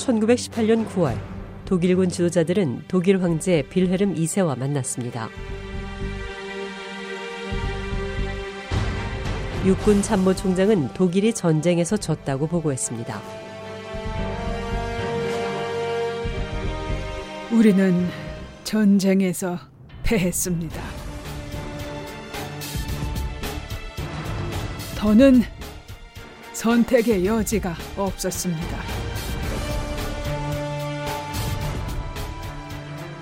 (1918년 9월) 독일군 지도자들은 독일 황제 빌헤름 2세와 만났습니다. 육군 참모총장은 독일이 전쟁에서 졌다고 보고했습니다. 우리는 전쟁에서 패했습니다. 더는 선택의 여지가 없었습니다.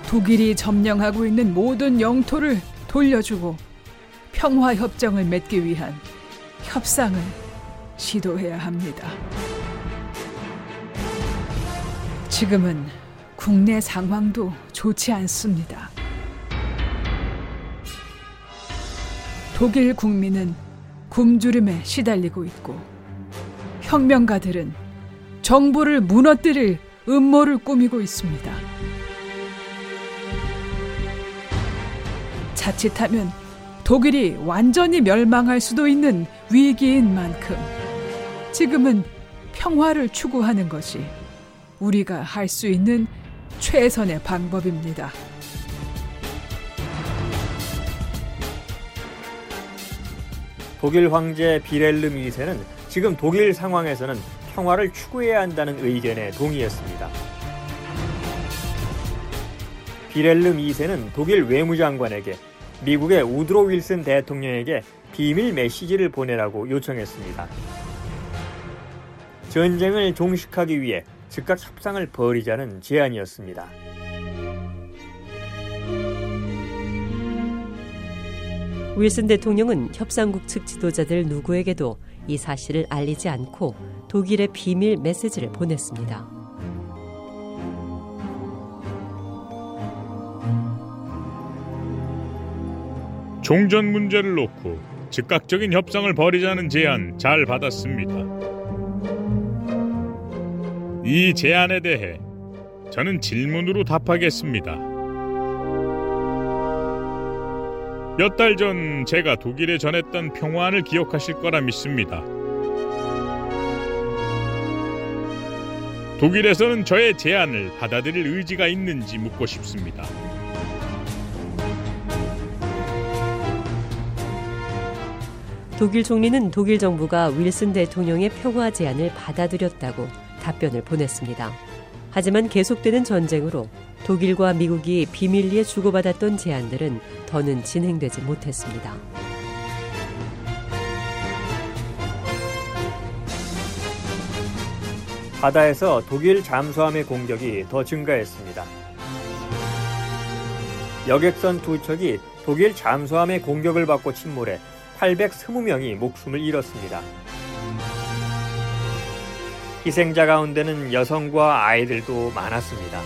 독일이 점령하고 있는 모든 영토를 돌려주고 평화 협정을 맺기 위한 협상을 시도해야 합니다. 지금은 국내 상황도 좋지 않습니다. 독일 국민은 굶주림에 시달리고 있고 혁명가들은 정부를 무너뜨릴 음모를 꾸미고 있습니다. 자칫하면 독일이 완전히 멸망할 수도 있는 위기인 만큼 지금은 평화를 추구하는 것이 우리가 할 수 있는 최선의 방법입니다. 독일 황제 비렐름 2세는 지금 독일 상황에서는 평화를 추구해야 한다는 의견에 동의했습니다. 비렐름 2세는 독일 외무장관에게 미국의 우드로 윌슨 대통령에게 비밀 메시지를 보내라고 요청했습니다. 전쟁을 종식하기 위해 즉각 협상을 벌이자는 제안이었습니다. 윌슨 대통령은 협상국 측 지도자들 누구에게도 이 사실을 알리지 않고 독일의 비밀 메시지를 보냈습니다. 종전 문제를 놓고 즉각적인 협상을 벌이자는 제안 잘 받았습니다. 이 제안에 대해 저는 질문으로 답하겠습니다. 몇 달 전 제가 독일에 전했던 평화안을 기억하실 거라 믿습니다. 독일에서는 저의 제안을 받아들일 의지가 있는지 묻고 싶습니다. 독일 총리는 독일 정부가 윌슨 대통령의 평화 제안을 받아들였다고 답변을 보냈습니다. 하지만 계속되는 전쟁으로 독일과 미국이 비밀리에 주고받았던 제안들은 더는 진행되지 못했습니다. 바다에서 독일 잠수함의 공격이 더 증가했습니다. 여객선 두 척이 독일 잠수함의 공격을 받고 침몰해 820명이 목숨을 잃었습니다. 희생자 가운데는 여성과 아이들도 많았습니다.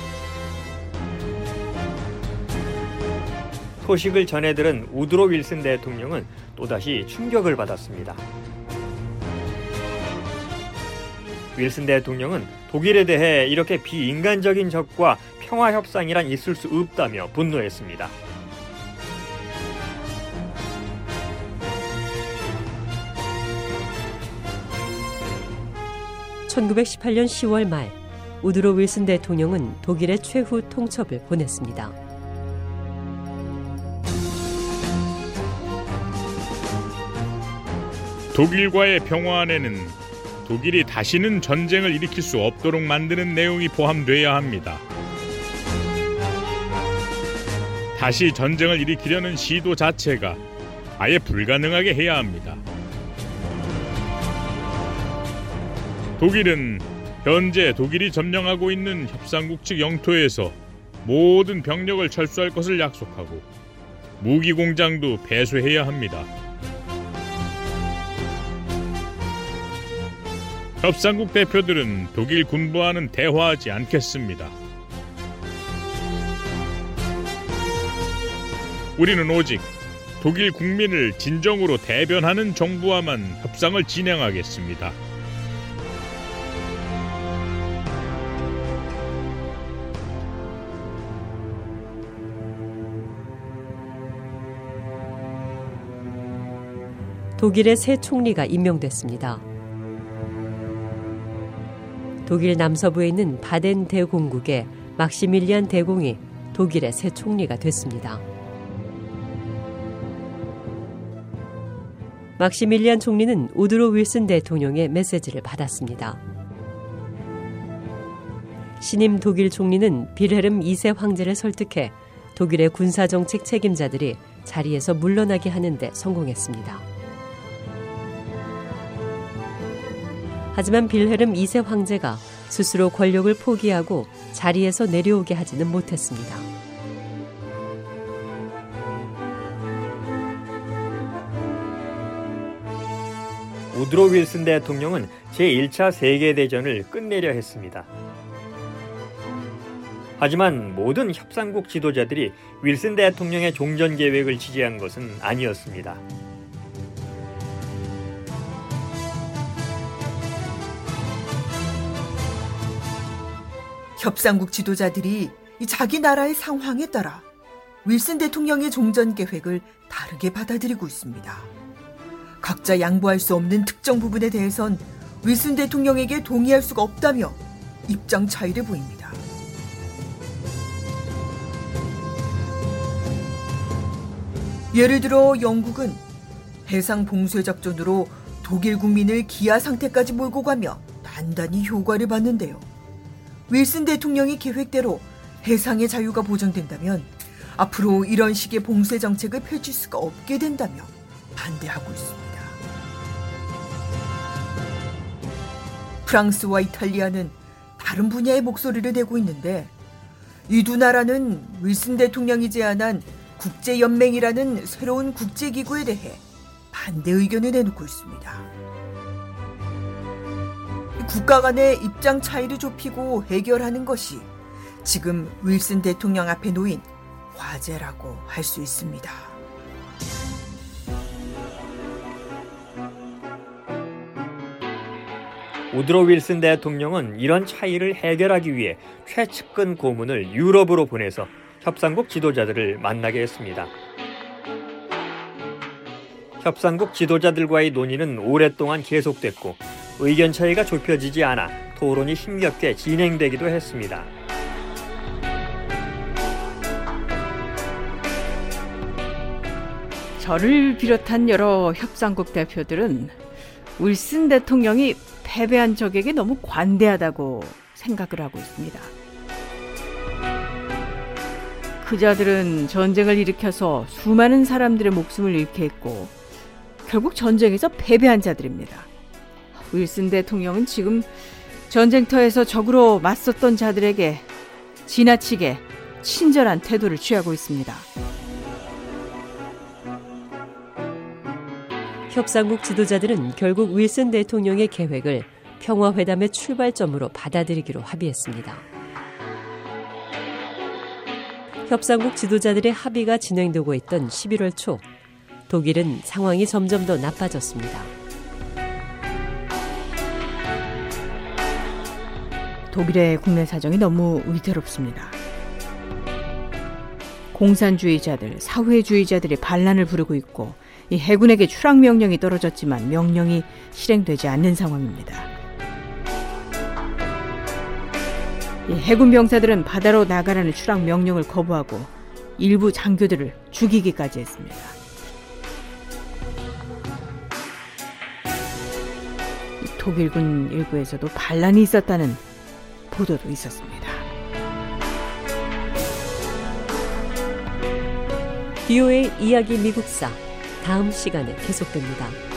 소식을 전해들은 우드로 윌슨 대통령은 또다시 충격을 받았습니다. 윌슨 대통령은 독일에 대해 이렇게 비인간적인 적과 평화 협상이란 있을 수 없다며 분노했습니다. 1918년 10월 말 우드로 윌슨 대통령은 독일의 최후 통첩을 보냈습니다. 독일과의 평화 안에는 독일이 다시는 전쟁을 일으킬 수 없도록 만드는 내용이 포함돼야 합니다. 다시 전쟁을 일으키려는 시도 자체가 아예 불가능하게 해야 합니다. 독일은 현재 독일이 점령하고 있는 협상국 측 영토에서 모든 병력을 철수할 것을 약속하고 무기 공장도 폐쇄해야 합니다. 협상국 대표들은 독일 군부와는 대화하지 않겠습니다. 우리는 오직 독일 국민을 진정으로 대변하는 정부와만 협상을 진행하겠습니다. 독일의 새 총리가 임명됐습니다. 독일 남서부에 있는 바덴 대공국의 막시밀리안 대공이 독일의 새 총리가 됐습니다. 막시밀리안 총리는 우드로 윌슨 대통령의 메시지를 받았습니다. 신임 독일 총리는 빌헤름 2세 황제를 설득해 독일의 군사정책 책임자들이 자리에서 물러나게 하는데 성공했습니다. 하지만 빌헤름 2세 황제가 스스로 권력을 포기하고 자리에서 내려오게 하지는 못했습니다. 우드로 윌슨 대통령은 제1차 세계대전을 끝내려 했습니다. 하지만 모든 협상국 지도자들이 윌슨 대통령의 종전 계획을 지지한 것은 아니었습니다. 협상국 지도자들이 자기 나라의 상황에 따라 윌슨 대통령의 종전 계획을 다르게 받아들이고 있습니다. 각자 양보할 수 없는 특정 부분에 대해선 윌슨 대통령에게 동의할 수가 없다며 입장 차이를 보입니다. 예를 들어 영국은 해상 봉쇄 작전으로 독일 국민을 기아 상태까지 몰고 가며 단단히 효과를 봤는데요. 윌슨 대통령의 계획대로 해상의 자유가 보장된다면 앞으로 이런 식의 봉쇄 정책을 펼칠 수가 없게 된다며 반대하고 있습니다. 프랑스와 이탈리아는 다른 분야의 목소리를 내고 있는데 이 두 나라는 윌슨 대통령이 제안한 국제연맹이라는 새로운 국제기구에 대해 반대 의견을 내놓고 있습니다. 국가 간의 입장 차이를 좁히고 해결하는 것이 지금 윌슨 대통령 앞에 놓인 과제라고 할 수 있습니다. 우드로 윌슨 대통령은 이런 차이를 해결하기 위해 최측근 고문을 유럽으로 보내서 협상국 지도자들을 만나게 했습니다. 협상국 지도자들과의 논의는 오랫동안 계속됐고 의견 차이가 좁혀지지 않아 토론이 힘겹게 진행되기도 했습니다. 저를 비롯한 여러 협상국 대표들은 윌슨 대통령이 패배한 적에게 너무 관대하다고 생각을 하고 있습니다. 그자들은 전쟁을 일으켜서 수많은 사람들의 목숨을 잃게 했고 결국 전쟁에서 패배한 자들입니다. 윌슨 대통령은 지금 전쟁터에서 적으로 맞섰던 자들에게 지나치게 친절한 태도를 취하고 있습니다. 협상국 지도자들은 결국 윌슨 대통령의 계획을 평화회담의 출발점으로 받아들이기로 합의했습니다. 협상국 지도자들의 합의가 진행되고 있던 11월 초, 독일은 상황이 점점 더 나빠졌습니다. 독일의 국내 사정이 너무 위태롭습니다. 공산주의자들, 사회주의자들이 반란을 부르고 있고 이 해군에게 추락 명령이 떨어졌지만 명령이 실행되지 않는 상황입니다. 이 해군 병사들은 바다로 나가라는 추락 명령을 거부하고 일부 장교들을 죽이기까지 했습니다. 독일군 일부에서도 반란이 있었다는 보도도 있었습니다. 디오의 이야기 미국사 다음 시간에 계속됩니다.